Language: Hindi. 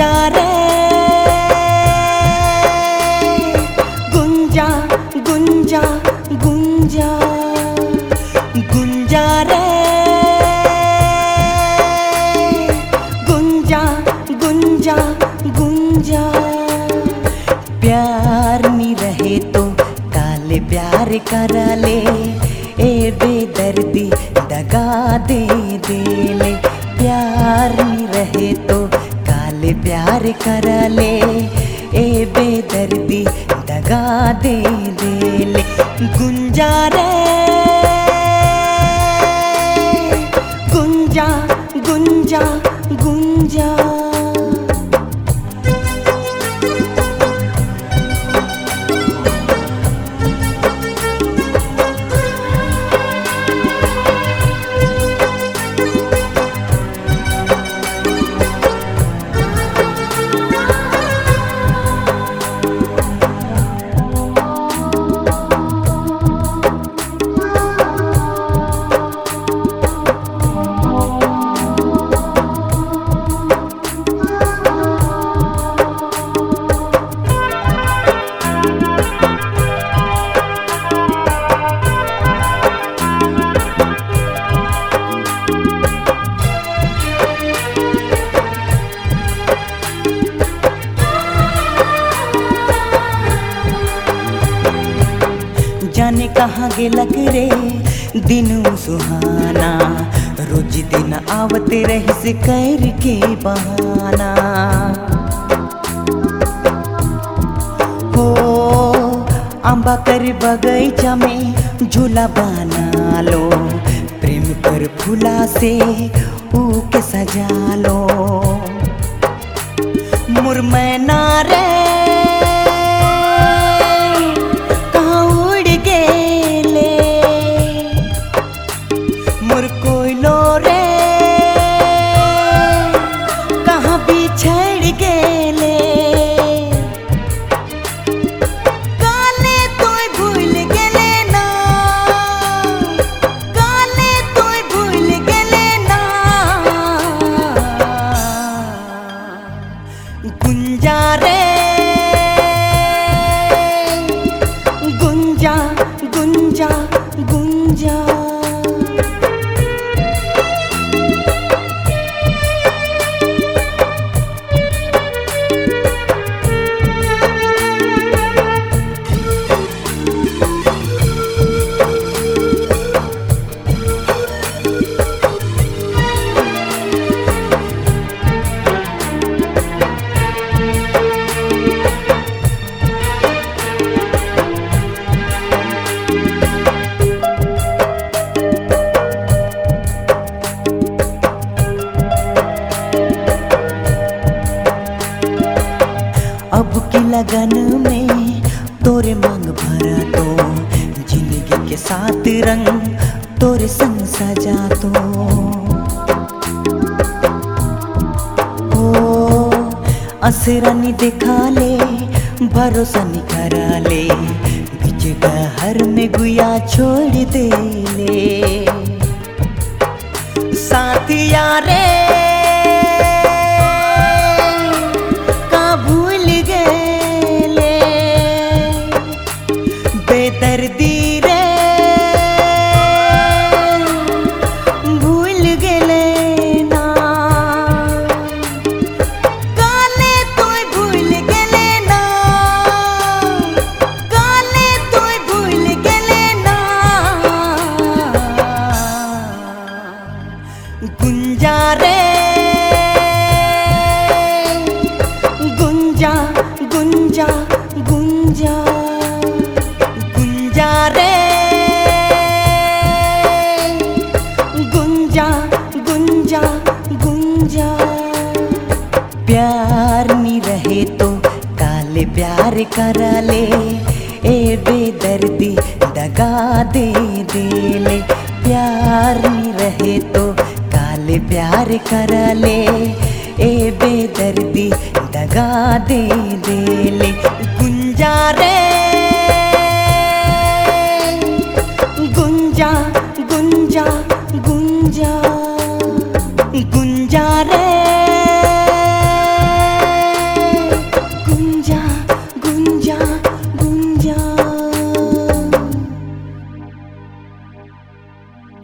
गुंजा गुंजा गुंजा गुंजा गुंजा रे। गुंजा गुंजा गुंजा। प्यार नहीं रहे तो काले प्यार करा ले। ए बेदर्दी दगा दे। प्यार कर ले ए बेदर्दी दगा दे ले गुंजा रे जाने कहाँ गेलक रे? दिन सुहाना, रोज दिन आवते रहिस कर के बहाना। हो अम्बा कर बगैचा में झूला बना लो, प्रेम कर फूला से ऊ के सजा लो। मुरमैना रे के साथ रंग तोरे संग सजा तो ओ, असरनी दिखा ले, भरोसा निखरा ले, बीच में गुया छोड़ दे ले। साथिया रे गुंजा रे। गुंजा गुंजा गुंजा गुंजा रे। गुंजा गुंजा गुंजा। प्यार नहीं रहे तो काले प्यार कर ले। ए बेदर्दी दगा दे दे ले। प्यार नहीं रहे तो प्यार कर ले, ए बेदर्दी दगा दे दे ले। गुंजा रे, गुंजा गुंजा गुंजा गुंजा रे।